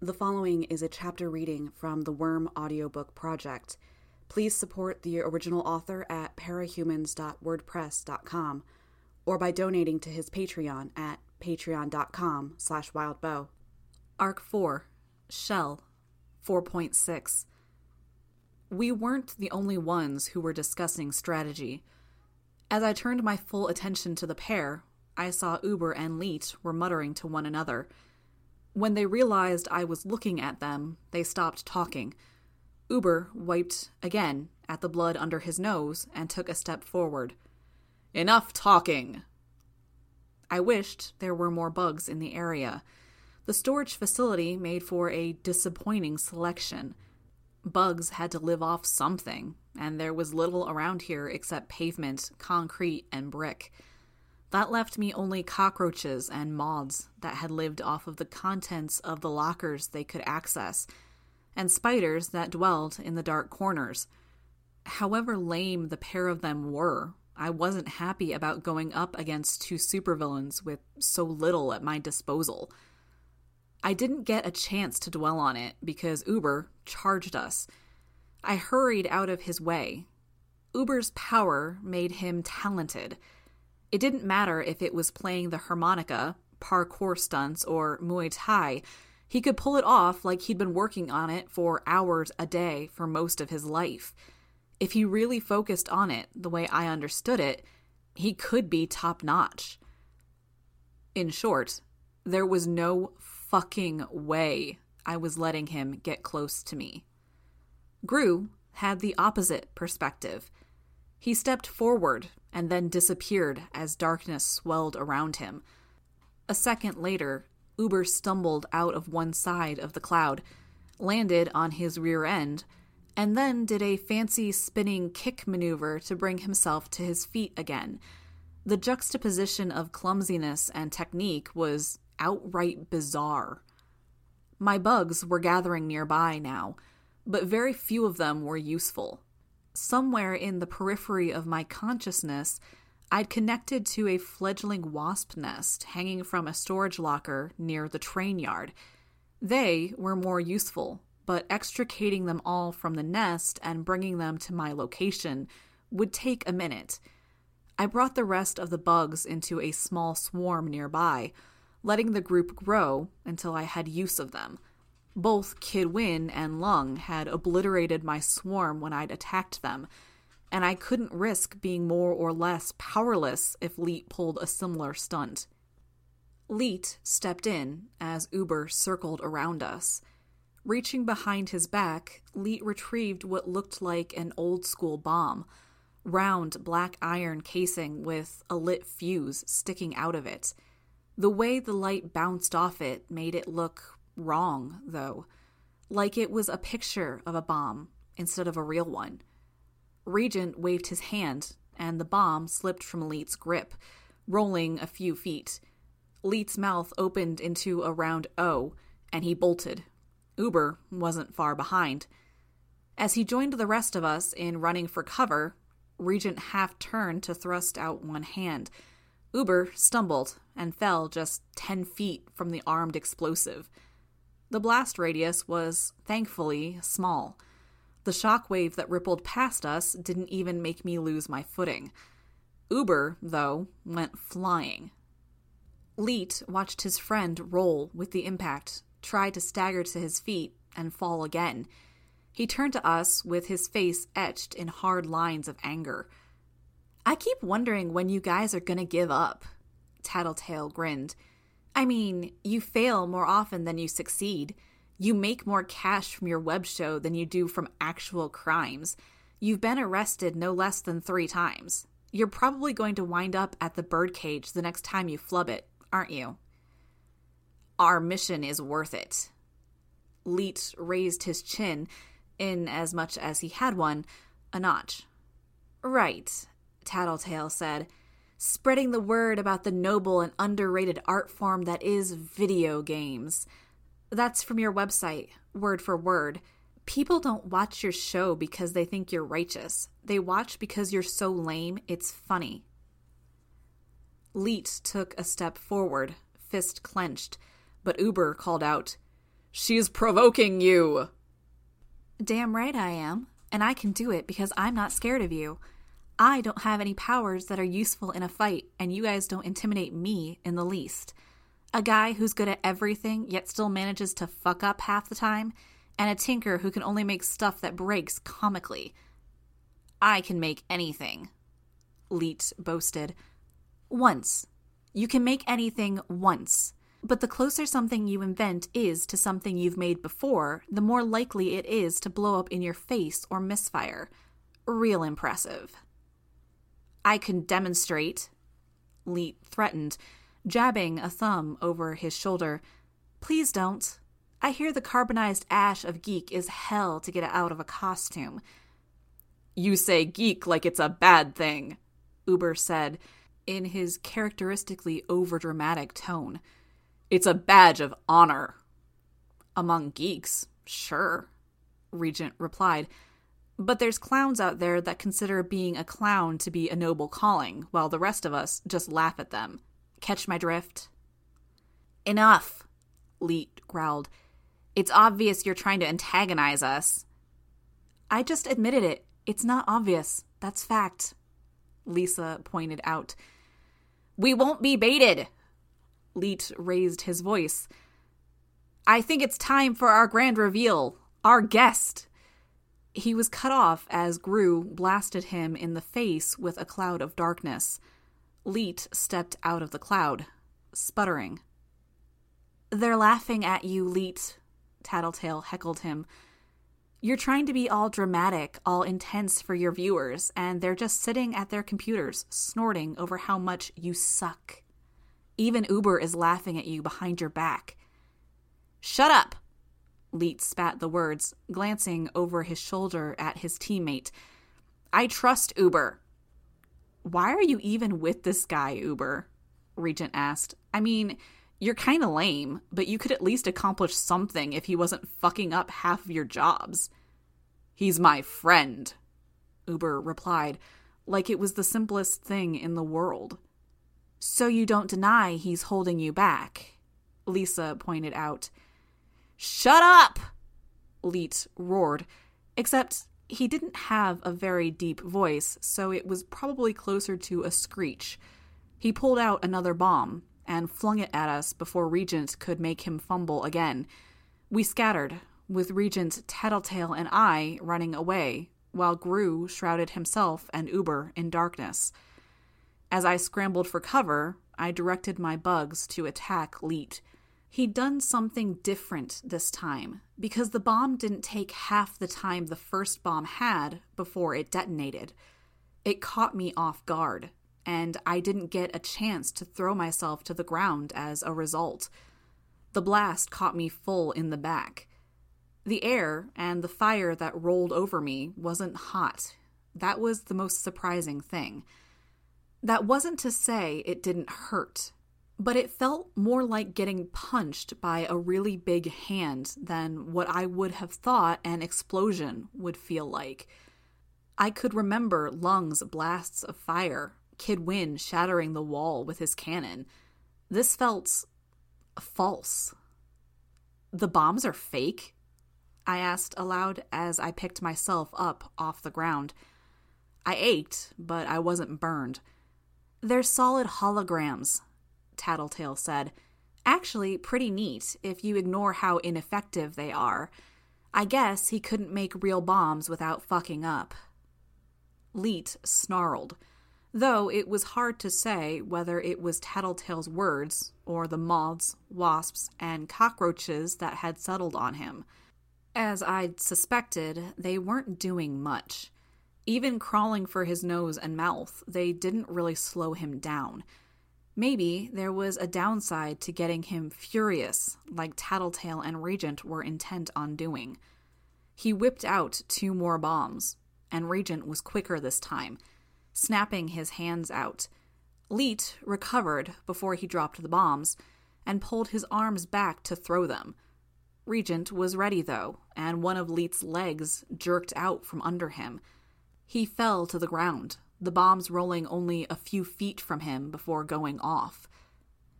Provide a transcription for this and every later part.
The following is a chapter reading from the Worm audiobook project. Please support the original author at parahumans.wordpress.com or by donating to his Patreon at patreon.com slash wildbow. Arc 4, Shell, 4.6. We weren't the only ones who were discussing strategy. As I turned my full attention to the pair, I saw Uber and Leet were muttering to one another – when they realized I was looking at them, they stopped talking. Uber wiped again at the blood under his nose and took a step forward. Enough talking! I wished there were more bugs in the area. The storage facility made for a disappointing selection. Bugs had to live off something, and there was little around here except pavement, concrete, and brick. That left me only cockroaches and moths that had lived off of the contents of the lockers they could access, and spiders that dwelled in the dark corners. However lame the pair of them were, I wasn't happy about going up against two supervillains with so little at my disposal. I didn't get a chance to dwell on it because Uber charged us. I hurried out of his way. Uber's power made him talented it didn't matter if it was playing the harmonica, parkour stunts, or Muay Thai. He could pull it off like he'd been working on it for hours a day for most of his life. If he really focused on it the way I understood it, he could be top notch. In short, there was no fucking way I was letting him get close to me. Grue had the opposite perspective. He stepped forward and then disappeared as darkness swelled around him. A second later, Uber stumbled out of one side of the cloud, landed on his rear end, and then did a fancy spinning kick maneuver to bring himself to his feet again. The juxtaposition of clumsiness and technique was outright bizarre. My bugs were gathering nearby now, but very few of them were useful somewhere in the periphery of my consciousness, I'd connected to a fledgling wasp nest hanging from a storage locker near the train yard. They were more useful, but extricating them all from the nest and bringing them to my location would take a minute. I brought the rest of the bugs into a small swarm nearby, letting the group grow until I had use of them. Both Kid Win and Lung had obliterated my swarm when I'd attacked them, and I couldn't risk being more or less powerless if Leet pulled a similar stunt. Leet stepped in as Uber circled around us. Reaching behind his back, Leet retrieved what looked like an old school bomb round black iron casing with a lit fuse sticking out of it. The way the light bounced off it made it look wrong, though, like it was a picture of a bomb instead of a real one. Regent waved his hand, and the bomb slipped from Leet's grip, rolling a few feet. Leet's mouth opened into a round O, and he bolted. Uber wasn't far behind. As he joined the rest of us in running for cover, Regent half turned to thrust out one hand. Uber stumbled and fell just ten feet from the armed explosive. The blast radius was, thankfully, small. The shock wave that rippled past us didn't even make me lose my footing. Uber, though, went flying. Leet watched his friend roll with the impact, try to stagger to his feet, and fall again. He turned to us with his face etched in hard lines of anger. I keep wondering when you guys are gonna give up. Tattletale grinned. I mean, you fail more often than you succeed. You make more cash from your web show than you do from actual crimes. You've been arrested no less than three times. You're probably going to wind up at the birdcage the next time you flub it, aren't you? Our mission is worth it. Leet raised his chin, in as much as he had one, a notch. Right, Tattletale said spreading the word about the noble and underrated art form that is video games. That's from your website, word for word. People don't watch your show because they think you're righteous. They watch because you're so lame, it's funny. Leet took a step forward, fist clenched, but Uber called out, She's provoking you. Damn right I am, and I can do it because I'm not scared of you. I don't have any powers that are useful in a fight, and you guys don't intimidate me in the least. A guy who's good at everything yet still manages to fuck up half the time, and a tinker who can only make stuff that breaks comically. I can make anything, Leet boasted. Once. You can make anything once. But the closer something you invent is to something you've made before, the more likely it is to blow up in your face or misfire. Real impressive. I can demonstrate, Leet threatened, jabbing a thumb over his shoulder. Please don't. I hear the carbonized ash of geek is hell to get out of a costume. You say geek like it's a bad thing, Uber said in his characteristically overdramatic tone. It's a badge of honor. Among geeks, sure, Regent replied. But there's clowns out there that consider being a clown to be a noble calling, while the rest of us just laugh at them. Catch my drift? Enough, Leet growled. It's obvious you're trying to antagonize us. I just admitted it. It's not obvious. That's fact, Lisa pointed out. We won't be baited. Leet raised his voice. I think it's time for our grand reveal. Our guest. He was cut off as Grue blasted him in the face with a cloud of darkness. Leet stepped out of the cloud, sputtering. They're laughing at you, Leet, Tattletale heckled him. You're trying to be all dramatic, all intense for your viewers, and they're just sitting at their computers, snorting over how much you suck. Even Uber is laughing at you behind your back. Shut up! Leet spat the words, glancing over his shoulder at his teammate. I trust Uber. Why are you even with this guy, Uber? Regent asked. I mean, you're kind of lame, but you could at least accomplish something if he wasn't fucking up half of your jobs. He's my friend, Uber replied, like it was the simplest thing in the world. So you don't deny he's holding you back, Lisa pointed out. Shut up! Leet roared, except he didn't have a very deep voice, so it was probably closer to a screech. He pulled out another bomb and flung it at us before Regent could make him fumble again. We scattered, with Regent, Tattletale, and I running away, while Grue shrouded himself and Uber in darkness. As I scrambled for cover, I directed my bugs to attack Leet. He'd done something different this time, because the bomb didn't take half the time the first bomb had before it detonated. It caught me off guard, and I didn't get a chance to throw myself to the ground as a result. The blast caught me full in the back. The air and the fire that rolled over me wasn't hot. That was the most surprising thing. That wasn't to say it didn't hurt but it felt more like getting punched by a really big hand than what I would have thought an explosion would feel like. I could remember Lung's blasts of fire, Kid Win shattering the wall with his cannon. This felt false. The bombs are fake? I asked aloud as I picked myself up off the ground. I ached, but I wasn't burned. They're solid holograms, Tattletale said. Actually, pretty neat if you ignore how ineffective they are. I guess he couldn't make real bombs without fucking up. Leet snarled, though it was hard to say whether it was Tattletale's words or the moths, wasps, and cockroaches that had settled on him. As I'd suspected, they weren't doing much. Even crawling for his nose and mouth, they didn't really slow him down. Maybe there was a downside to getting him furious, like Tattletale and Regent were intent on doing. He whipped out two more bombs, and Regent was quicker this time, snapping his hands out. Leet recovered before he dropped the bombs and pulled his arms back to throw them. Regent was ready, though, and one of Leet's legs jerked out from under him. He fell to the ground, the bombs rolling only a few feet from him before going off.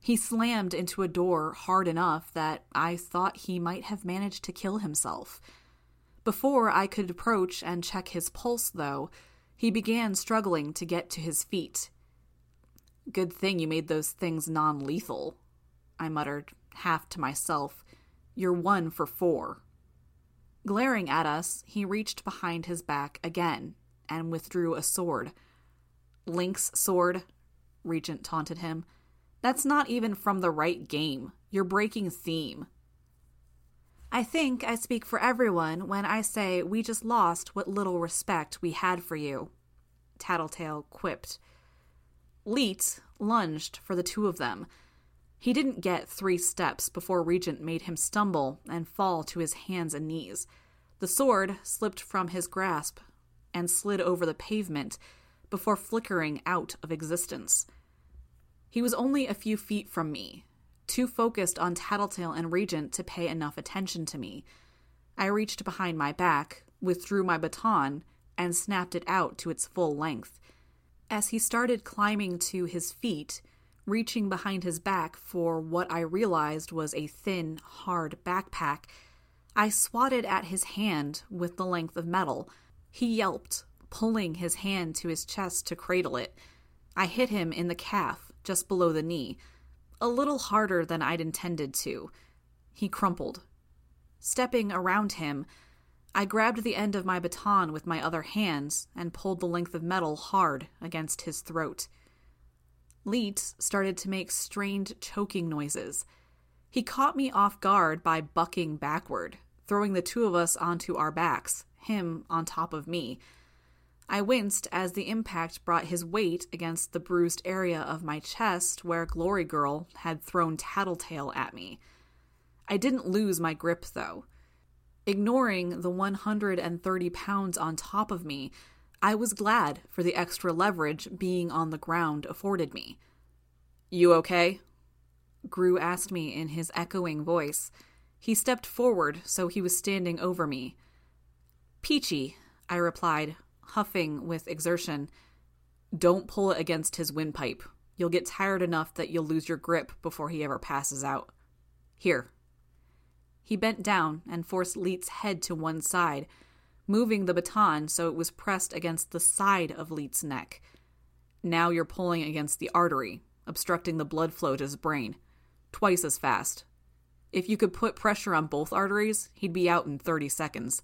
He slammed into a door hard enough that I thought he might have managed to kill himself. Before I could approach and check his pulse, though, he began struggling to get to his feet. Good thing you made those things non lethal, I muttered, half to myself. You're one for four. Glaring at us, he reached behind his back again and withdrew a sword. Link's sword, Regent taunted him. That's not even from the right game. You're breaking theme. I think I speak for everyone when I say we just lost what little respect we had for you, Tattletale quipped. Leet lunged for the two of them. He didn't get three steps before Regent made him stumble and fall to his hands and knees. The sword slipped from his grasp and slid over the pavement before flickering out of existence. He was only a few feet from me, too focused on Tattletale and Regent to pay enough attention to me. I reached behind my back, withdrew my baton, and snapped it out to its full length. As he started climbing to his feet, reaching behind his back for what I realized was a thin, hard backpack, I swatted at his hand with the length of metal. He yelped, pulling his hand to his chest to cradle it. I hit him in the calf, just below the knee, a little harder than I'd intended to. He crumpled. Stepping around him, I grabbed the end of my baton with my other hands and pulled the length of metal hard against his throat. Leet started to make strained choking noises. He caught me off guard by bucking backward, throwing the two of us onto our backs, him on top of me. I winced as the impact brought his weight against the bruised area of my chest where Glory Girl had thrown Tattletale at me. I didn't lose my grip, though. Ignoring the 130 pounds on top of me, I was glad for the extra leverage being on the ground afforded me. You okay? Grue asked me in his echoing voice. He stepped forward, so he was standing over me. Peachy, I replied, huffing with exertion. Don't pull it against his windpipe. You'll get tired enough that you'll lose your grip before he ever passes out. Here. He bent down and forced Leet's head to one side, moving the baton so it was pressed against the side of Leet's neck. Now you're pulling against the artery, obstructing the blood flow to his brain. Twice as fast. If you could put pressure on both arteries, he'd be out in 30 seconds.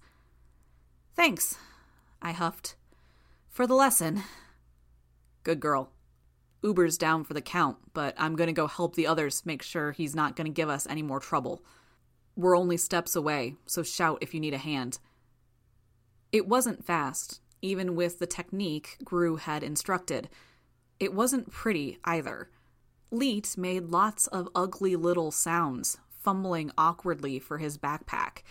Thanks, I huffed. For the lesson. Good girl. Uber's down for the count, but I'm to go help the others make sure he's not to give us any more trouble. We're only steps away, so shout if you need a hand. It wasn't fast, even with the technique Grue had instructed. It wasn't pretty either. Leet made lots of ugly little sounds, fumbling awkwardly for his backpack.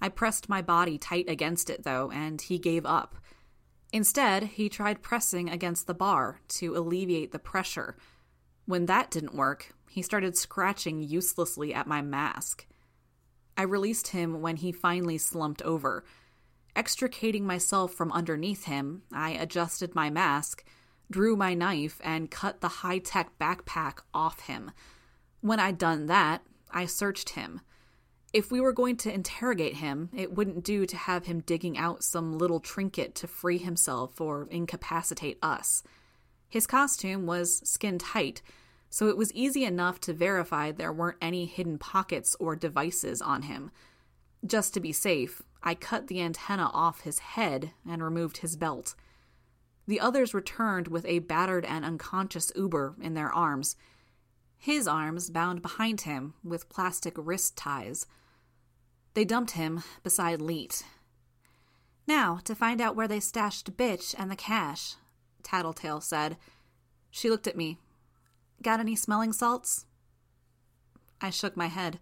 I pressed my body tight against it, though, and he gave up. Instead, he tried pressing against the bar to alleviate the pressure. When that didn't work, he started scratching uselessly at my mask. I released him when he finally slumped over. Extricating myself from underneath him, I adjusted my mask, drew my knife, and cut the high tech backpack off him. When I'd done that, I searched him. If we were going to interrogate him, it wouldn't do to have him digging out some little trinket to free himself or incapacitate us. His costume was skin tight, so it was easy enough to verify there weren't any hidden pockets or devices on him. Just to be safe, I cut the antenna off his head and removed his belt. The others returned with a battered and unconscious Uber in their arms, his arms bound behind him with plastic wrist ties. They dumped him beside Leet. Now, to find out where they stashed Bitch and the cash, Tattletale said. She looked at me. Got any smelling salts? I shook my head.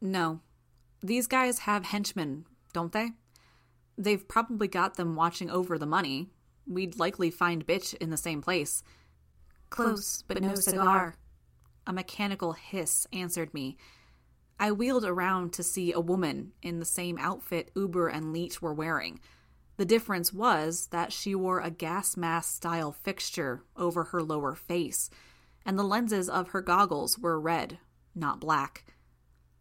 No. These guys have henchmen, don't they? They've probably got them watching over the money. We'd likely find Bitch in the same place. Close, but no cigar. A mechanical hiss answered me I wheeled around to see a woman in the same outfit Uber and Leet were wearing. The difference was that she wore a gas mask style fixture over her lower face, and the lenses of her goggles were red, not black.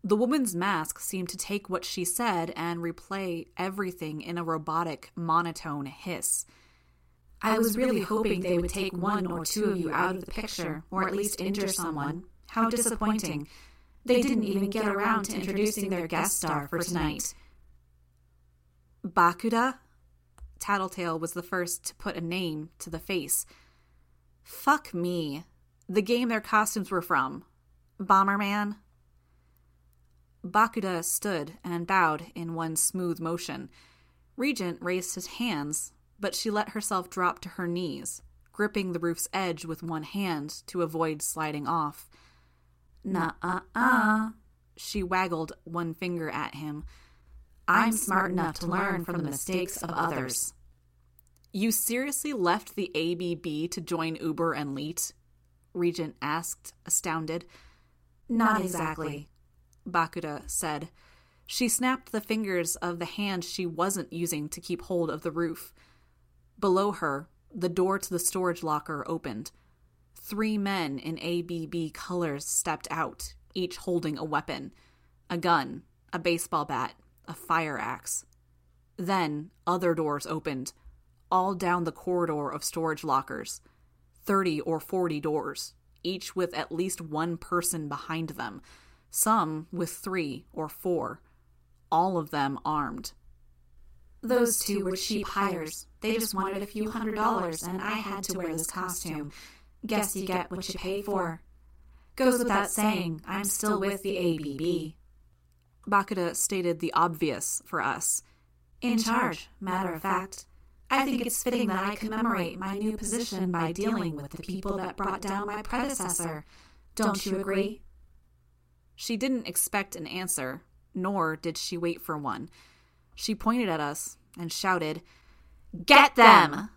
The woman's mask seemed to take what she said and replay everything in a robotic, monotone hiss. I was really hoping they would take one or two of you out of the picture, or at least injure someone. How disappointing. They didn't even get around to introducing their guest star for tonight. Bakuda? Tattletale was the first to put a name to the face. Fuck me. The game their costumes were from. Bomberman? Bakuda stood and bowed in one smooth motion. Regent raised his hands, but she let herself drop to her knees, gripping the roof's edge with one hand to avoid sliding off. Nah uh uh. She waggled one finger at him. I'm smart enough to learn from the mistakes of others. You seriously left the ABB to join Uber and Leet? Regent asked, astounded. Not exactly, Bakuda said. She snapped the fingers of the hand she wasn't using to keep hold of the roof. Below her, the door to the storage locker opened. Three men in ABB colors stepped out, each holding a weapon a gun, a baseball bat, a fire axe. Then other doors opened, all down the corridor of storage lockers 30 or 40 doors, each with at least one person behind them, some with three or four, all of them armed. Those two were cheap hires. They just wanted a few hundred dollars, and I had to wear this costume. Guess you get what you pay for. Goes without saying, I'm still with the ABB. Bakuda stated the obvious for us. In charge, matter of fact. I think it's fitting that I commemorate my new position by dealing with the people that brought down my predecessor. Don't you agree? She didn't expect an answer, nor did she wait for one. She pointed at us and shouted, Get them!